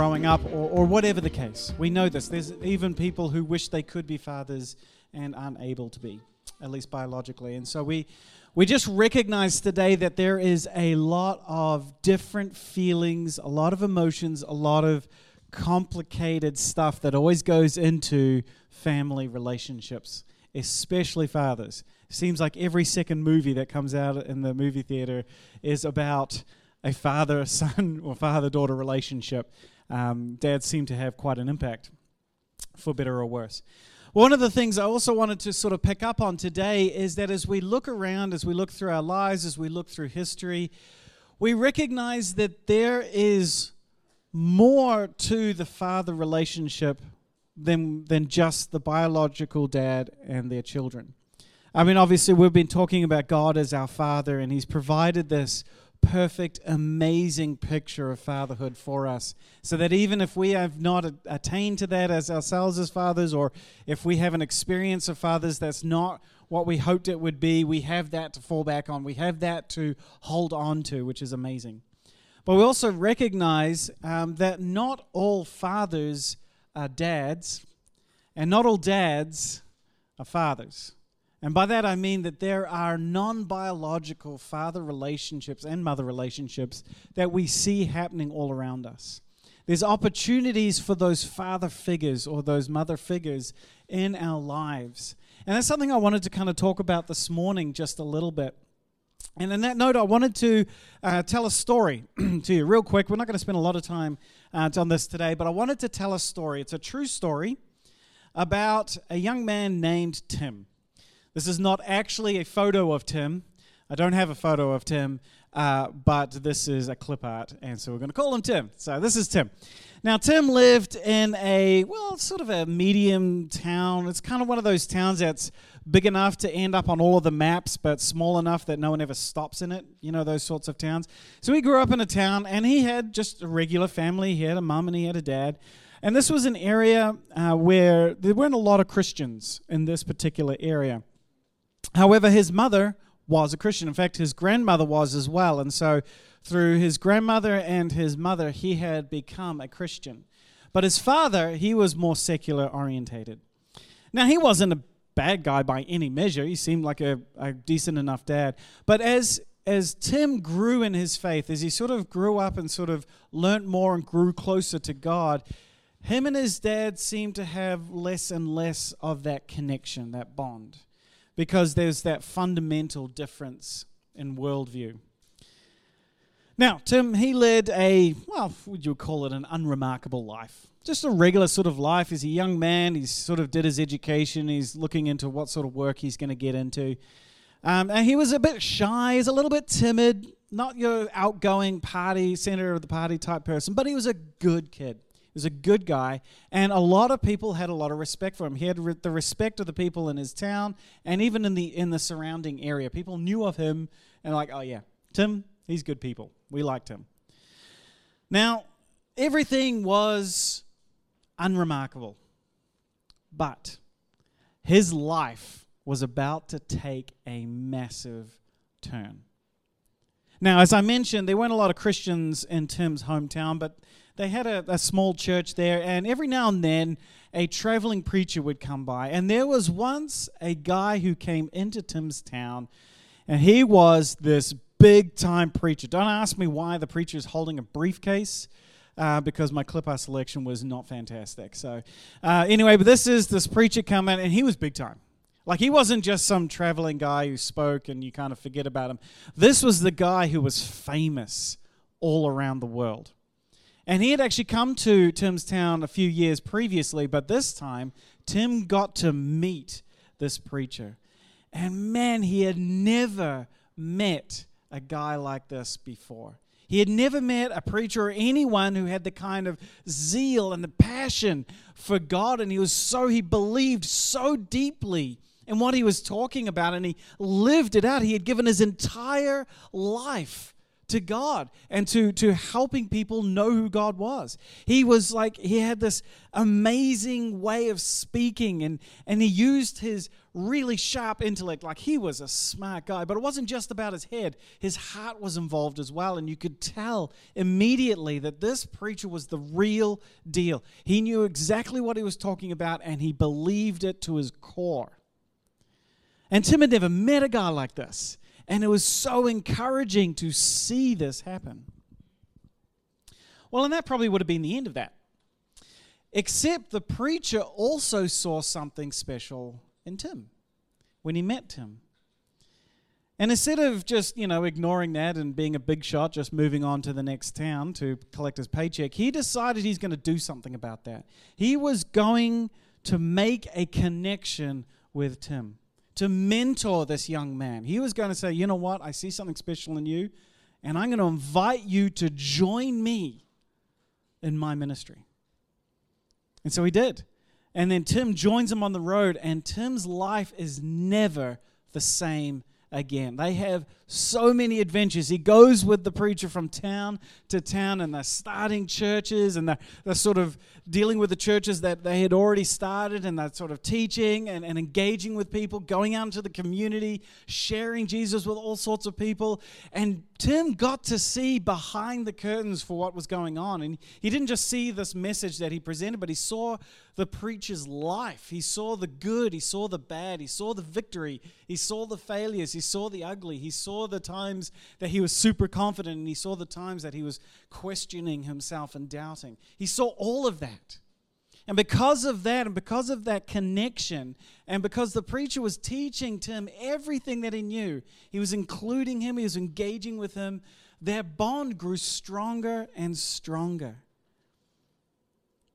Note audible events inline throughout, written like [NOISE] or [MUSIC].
growing up, or, or whatever the case. We know this. There's even people who wish they could be fathers and aren't able to be, at least biologically. And so we, we just recognize today that there is a lot of different feelings, a lot of emotions, a lot of complicated stuff that always goes into family relationships, especially fathers. Seems like every second movie that comes out in the movie theater is about a father son [LAUGHS] or father daughter relationship. Um, dads seem to have quite an impact, for better or worse. One of the things I also wanted to sort of pick up on today is that as we look around, as we look through our lives, as we look through history, we recognize that there is more to the father relationship than, than just the biological dad and their children. I mean, obviously, we've been talking about God as our father, and He's provided this perfect, amazing picture of fatherhood for us. So that even if we have not attained to that as ourselves as fathers, or if we have an experience of fathers that's not what we hoped it would be, we have that to fall back on. We have that to hold on to, which is amazing. But we also recognize um, that not all fathers are dads, and not all dads are fathers. And by that I mean that there are non biological father relationships and mother relationships that we see happening all around us. There's opportunities for those father figures or those mother figures in our lives. And that's something I wanted to kind of talk about this morning just a little bit. And in that note, I wanted to uh, tell a story [CLEARS THROAT] to you real quick. We're not going to spend a lot of time uh, on this today, but I wanted to tell a story. It's a true story about a young man named Tim. This is not actually a photo of Tim. I don't have a photo of Tim, uh, but this is a clip art, and so we're going to call him Tim. So this is Tim. Now, Tim lived in a, well, sort of a medium town. It's kind of one of those towns that's big enough to end up on all of the maps, but small enough that no one ever stops in it. You know, those sorts of towns. So he grew up in a town, and he had just a regular family. He had a mom and he had a dad. And this was an area uh, where there weren't a lot of Christians in this particular area. However, his mother was a Christian. In fact, his grandmother was as well. And so, through his grandmother and his mother, he had become a Christian. But his father, he was more secular orientated. Now, he wasn't a bad guy by any measure. He seemed like a, a decent enough dad. But as as Tim grew in his faith, as he sort of grew up and sort of learnt more and grew closer to God, him and his dad seemed to have less and less of that connection, that bond because there's that fundamental difference in worldview. Now, Tim, he led a, well, would you call it an unremarkable life? Just a regular sort of life. He's a young man. He's sort of did his education. He's looking into what sort of work he's going to get into. Um, and he was a bit shy. He's a little bit timid. Not your outgoing party, center of the party type person, but he was a good kid. Was a good guy, and a lot of people had a lot of respect for him. He had re- the respect of the people in his town, and even in the in the surrounding area. People knew of him, and like, oh yeah, Tim, he's good people. We liked him. Now, everything was unremarkable, but his life was about to take a massive turn. Now, as I mentioned, there weren't a lot of Christians in Tim's hometown, but they had a, a small church there, and every now and then a traveling preacher would come by. And there was once a guy who came into Tim's town, and he was this big time preacher. Don't ask me why the preacher is holding a briefcase. Uh, because my clip art selection was not fantastic. So, uh, anyway, but this is this preacher coming, and he was big time. Like, he wasn't just some traveling guy who spoke and you kind of forget about him. This was the guy who was famous all around the world. And he had actually come to Tim's town a few years previously, but this time Tim got to meet this preacher. And man, he had never met a guy like this before. He had never met a preacher or anyone who had the kind of zeal and the passion for God. And he was so, he believed so deeply in what he was talking about and he lived it out. He had given his entire life to God and to, to helping people know who God was. He was like, he had this amazing way of speaking and, and he used his really sharp intellect. Like he was a smart guy, but it wasn't just about his head, his heart was involved as well. And you could tell immediately that this preacher was the real deal. He knew exactly what he was talking about and he believed it to his core. And Tim had never met a guy like this. And it was so encouraging to see this happen. Well, and that probably would have been the end of that. Except the preacher also saw something special in Tim when he met Tim. And instead of just, you know, ignoring that and being a big shot, just moving on to the next town to collect his paycheck, he decided he's going to do something about that. He was going to make a connection with Tim to mentor this young man. He was going to say, You know what? I see something special in you, and I'm going to invite you to join me in my ministry. And so he did. And then Tim joins him on the road, and Tim's life is never the same again. They have so many adventures. He goes with the preacher from town to town, and they're starting churches, and they're, they're sort of dealing with the churches that they had already started, and they're sort of teaching and, and engaging with people, going out into the community, sharing Jesus with all sorts of people. And Tim got to see behind the curtains for what was going on. And he didn't just see this message that he presented, but he saw the preacher's life. He saw the good, he saw the bad, he saw the victory, he saw the failures, he saw the ugly, he saw the times that he was super confident, and he saw the times that he was questioning himself and doubting. He saw all of that. And because of that, and because of that connection, and because the preacher was teaching Tim everything that he knew, he was including him, he was engaging with him, their bond grew stronger and stronger.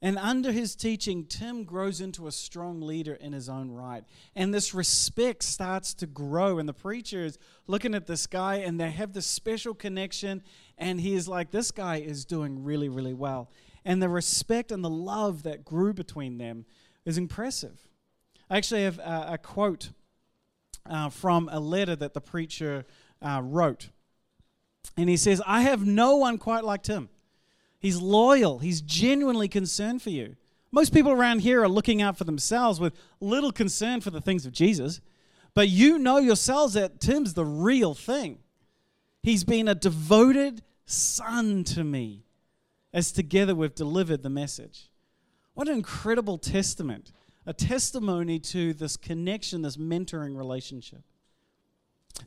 And under his teaching, Tim grows into a strong leader in his own right. And this respect starts to grow. And the preacher is looking at this guy, and they have this special connection. And he is like, This guy is doing really, really well. And the respect and the love that grew between them is impressive. I actually have a, a quote uh, from a letter that the preacher uh, wrote. And he says, I have no one quite like Tim. He's loyal. He's genuinely concerned for you. Most people around here are looking out for themselves with little concern for the things of Jesus. But you know yourselves that Tim's the real thing. He's been a devoted son to me as together we've delivered the message. What an incredible testament, a testimony to this connection, this mentoring relationship.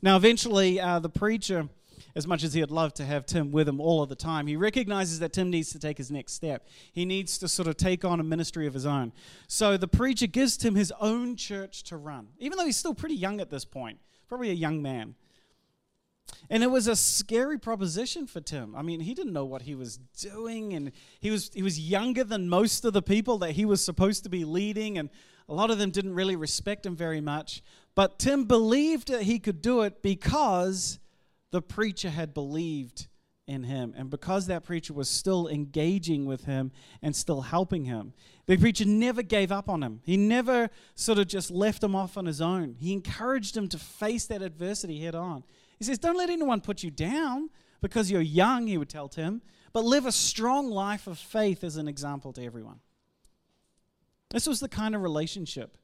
Now, eventually, uh, the preacher as much as he'd love to have Tim with him all of the time, he recognizes that Tim needs to take his next step. He needs to sort of take on a ministry of his own. So the preacher gives Tim his own church to run, even though he's still pretty young at this point, probably a young man. And it was a scary proposition for Tim. I mean, he didn't know what he was doing, and he was he was younger than most of the people that he was supposed to be leading, and a lot of them didn't really respect him very much. But Tim believed that he could do it because the preacher had believed in him. And because that preacher was still engaging with him and still helping him, the preacher never gave up on him. He never sort of just left him off on his own. He encouraged him to face that adversity head on. He says, Don't let anyone put you down because you're young, he would tell Tim, but live a strong life of faith as an example to everyone. This was the kind of relationship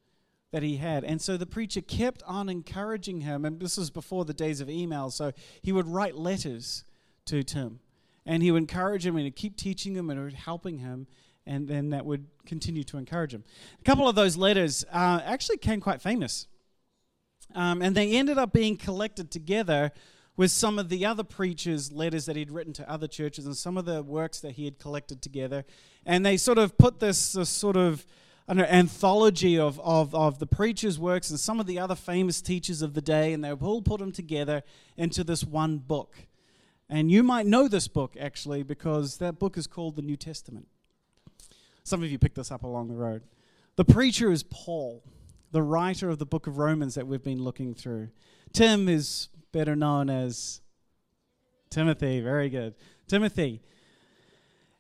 that he had. And so the preacher kept on encouraging him. And this was before the days of email. So he would write letters to Tim. And he would encourage him and he'd keep teaching him and helping him. And then that would continue to encourage him. A couple of those letters uh, actually came quite famous. Um, and they ended up being collected together with some of the other preachers' letters that he'd written to other churches and some of the works that he had collected together. And they sort of put this, this sort of an anthology of, of, of the preacher's works and some of the other famous teachers of the day, and they all put them together into this one book. And you might know this book actually because that book is called the New Testament. Some of you picked this up along the road. The preacher is Paul, the writer of the book of Romans that we've been looking through. Tim is better known as Timothy. Very good. Timothy.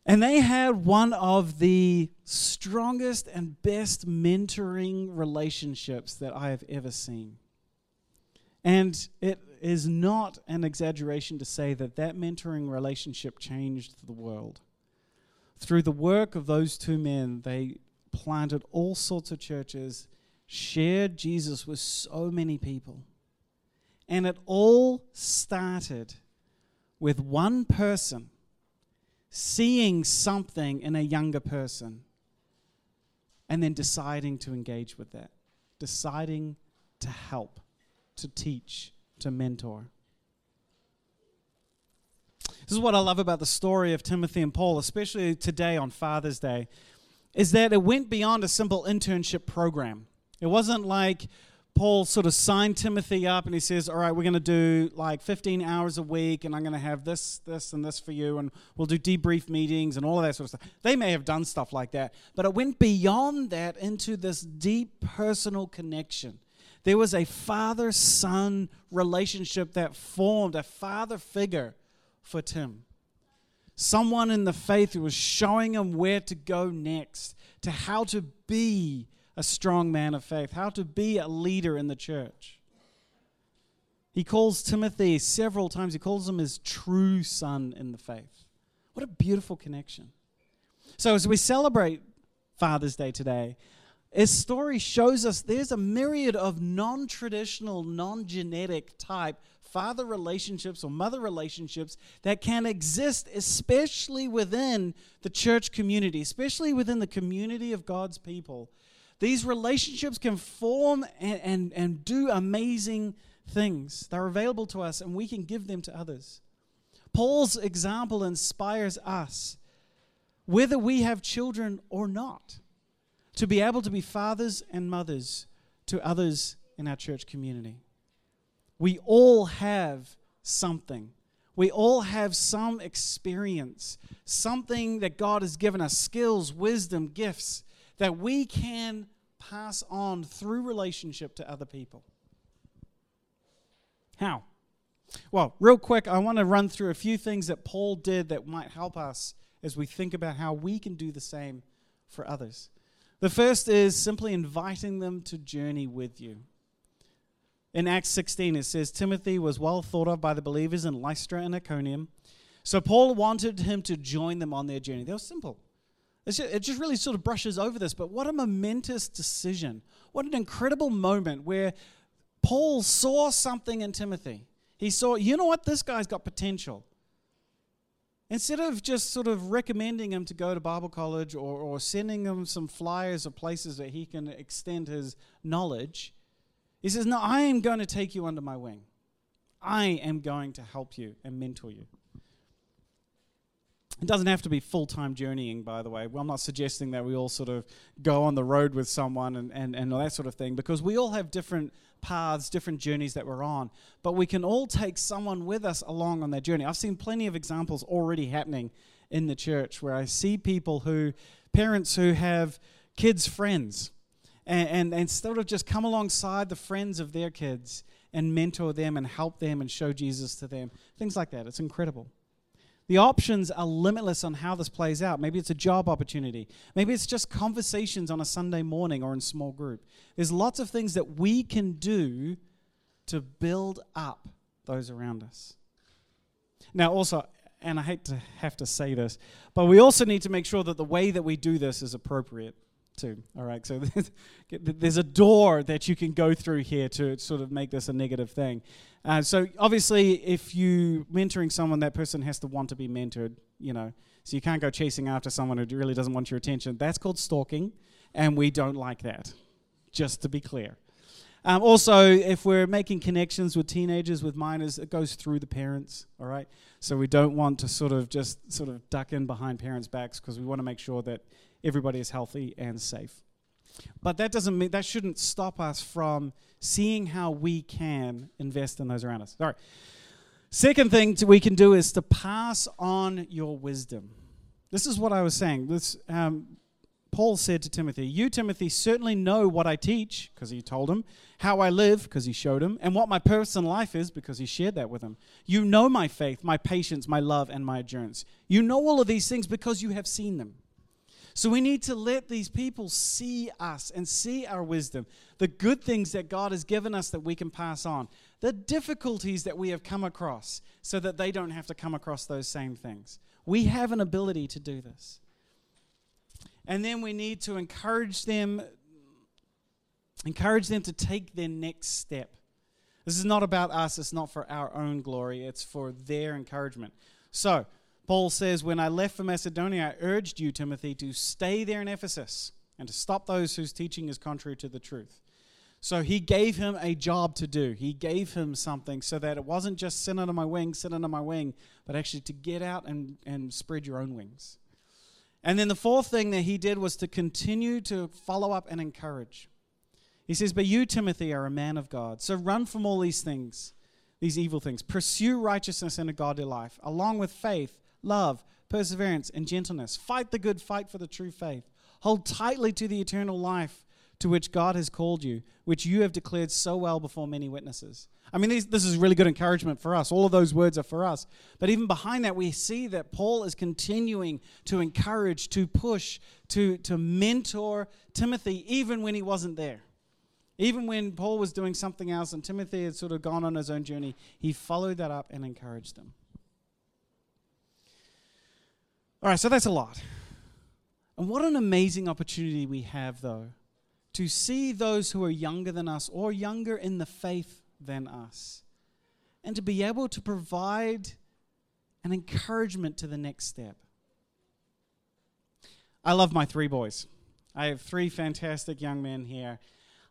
And they had one of the strongest and best mentoring relationships that I have ever seen. And it, is not an exaggeration to say that that mentoring relationship changed the world. Through the work of those two men, they planted all sorts of churches, shared Jesus with so many people. And it all started with one person seeing something in a younger person and then deciding to engage with that, deciding to help, to teach, to mentor. This is what I love about the story of Timothy and Paul, especially today on Father's Day, is that it went beyond a simple internship program. It wasn't like Paul sort of signed Timothy up and he says, All right, we're going to do like 15 hours a week and I'm going to have this, this, and this for you and we'll do debrief meetings and all of that sort of stuff. They may have done stuff like that, but it went beyond that into this deep personal connection. There was a father son relationship that formed, a father figure for Tim. Someone in the faith who was showing him where to go next, to how to be a strong man of faith, how to be a leader in the church. He calls Timothy several times, he calls him his true son in the faith. What a beautiful connection. So, as we celebrate Father's Day today, his story shows us there's a myriad of non traditional, non genetic type father relationships or mother relationships that can exist, especially within the church community, especially within the community of God's people these relationships can form and, and, and do amazing things. They're available to us and we can give them to others. Paul's example inspires us, whether we have children or not, to be able to be fathers and mothers to others in our church community. We all have something. We all have some experience, something that God has given us skills, wisdom, gifts that we can pass on through relationship to other people. How? Well, real quick, I want to run through a few things that Paul did that might help us as we think about how we can do the same for others. The first is simply inviting them to journey with you. In Acts 16, it says Timothy was well thought of by the believers in Lystra and Iconium. So Paul wanted him to join them on their journey. They were simple it just really sort of brushes over this, but what a momentous decision. What an incredible moment where Paul saw something in Timothy. He saw, you know what, this guy's got potential. Instead of just sort of recommending him to go to Bible college or, or sending him some flyers of places that he can extend his knowledge, he says, No, I am going to take you under my wing. I am going to help you and mentor you. It doesn't have to be full time journeying, by the way. I'm not suggesting that we all sort of go on the road with someone and, and, and that sort of thing, because we all have different paths, different journeys that we're on. But we can all take someone with us along on that journey. I've seen plenty of examples already happening in the church where I see people who, parents who have kids' friends, and, and, and sort of just come alongside the friends of their kids and mentor them and help them and show Jesus to them. Things like that. It's incredible. The options are limitless on how this plays out. Maybe it's a job opportunity. Maybe it's just conversations on a Sunday morning or in small group. There's lots of things that we can do to build up those around us. Now, also, and I hate to have to say this, but we also need to make sure that the way that we do this is appropriate too. All right, so [LAUGHS] there's a door that you can go through here to sort of make this a negative thing. Uh, so obviously, if you mentoring someone, that person has to want to be mentored. You know, so you can't go chasing after someone who really doesn't want your attention. That's called stalking, and we don't like that. Just to be clear. Um, also, if we're making connections with teenagers, with minors, it goes through the parents. All right, so we don't want to sort of just sort of duck in behind parents' backs because we want to make sure that everybody is healthy and safe. But that doesn't mean that shouldn't stop us from seeing how we can invest in those around us. All right. Second thing we can do is to pass on your wisdom. This is what I was saying. This, um, Paul said to Timothy, You, Timothy, certainly know what I teach, because he told him, how I live, because he showed him, and what my personal life is, because he shared that with him. You know my faith, my patience, my love, and my endurance. You know all of these things because you have seen them. So we need to let these people see us and see our wisdom, the good things that God has given us that we can pass on, the difficulties that we have come across, so that they don't have to come across those same things. We have an ability to do this. And then we need to encourage them encourage them to take their next step. This is not about us, it's not for our own glory, it's for their encouragement. So, Paul says, When I left for Macedonia, I urged you, Timothy, to stay there in Ephesus and to stop those whose teaching is contrary to the truth. So he gave him a job to do. He gave him something so that it wasn't just sit under my wing, sit under my wing, but actually to get out and, and spread your own wings. And then the fourth thing that he did was to continue to follow up and encourage. He says, But you, Timothy, are a man of God. So run from all these things, these evil things. Pursue righteousness and a godly life, along with faith, love, perseverance, and gentleness. Fight the good fight for the true faith. Hold tightly to the eternal life to which God has called you, which you have declared so well before many witnesses. I mean, these, this is really good encouragement for us. All of those words are for us. But even behind that, we see that Paul is continuing to encourage, to push, to, to mentor Timothy, even when he wasn't there. Even when Paul was doing something else and Timothy had sort of gone on his own journey, he followed that up and encouraged them. All right, so that's a lot. And what an amazing opportunity we have, though, to see those who are younger than us or younger in the faith than us, and to be able to provide an encouragement to the next step. I love my three boys. I have three fantastic young men here.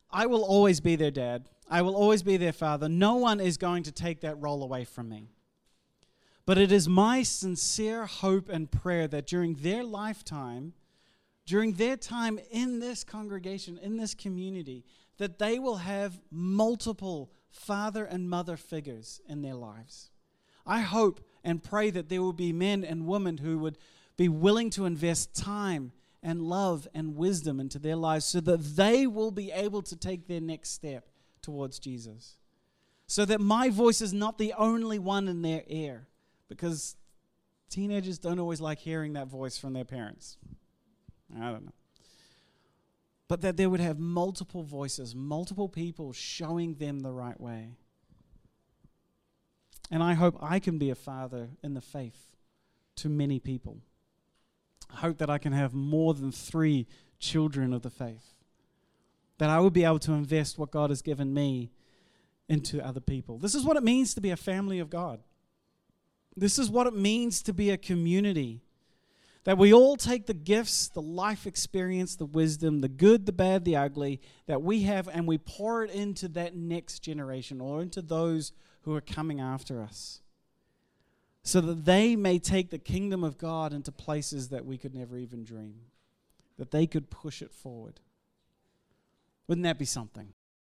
I will always be their dad. I will always be their father. No one is going to take that role away from me. But it is my sincere hope and prayer that during their lifetime, during their time in this congregation, in this community, that they will have multiple father and mother figures in their lives. I hope and pray that there will be men and women who would be willing to invest time and love and wisdom into their lives so that they will be able to take their next step towards Jesus. So that my voice is not the only one in their ear, because teenagers don't always like hearing that voice from their parents. I don't know. But that they would have multiple voices, multiple people showing them the right way. And I hope I can be a father in the faith to many people. I hope that I can have more than three children of the faith. That I would be able to invest what God has given me into other people. This is what it means to be a family of God. This is what it means to be a community. That we all take the gifts, the life experience, the wisdom, the good, the bad, the ugly that we have, and we pour it into that next generation or into those who are coming after us. So that they may take the kingdom of God into places that we could never even dream, that they could push it forward. Wouldn't that be something?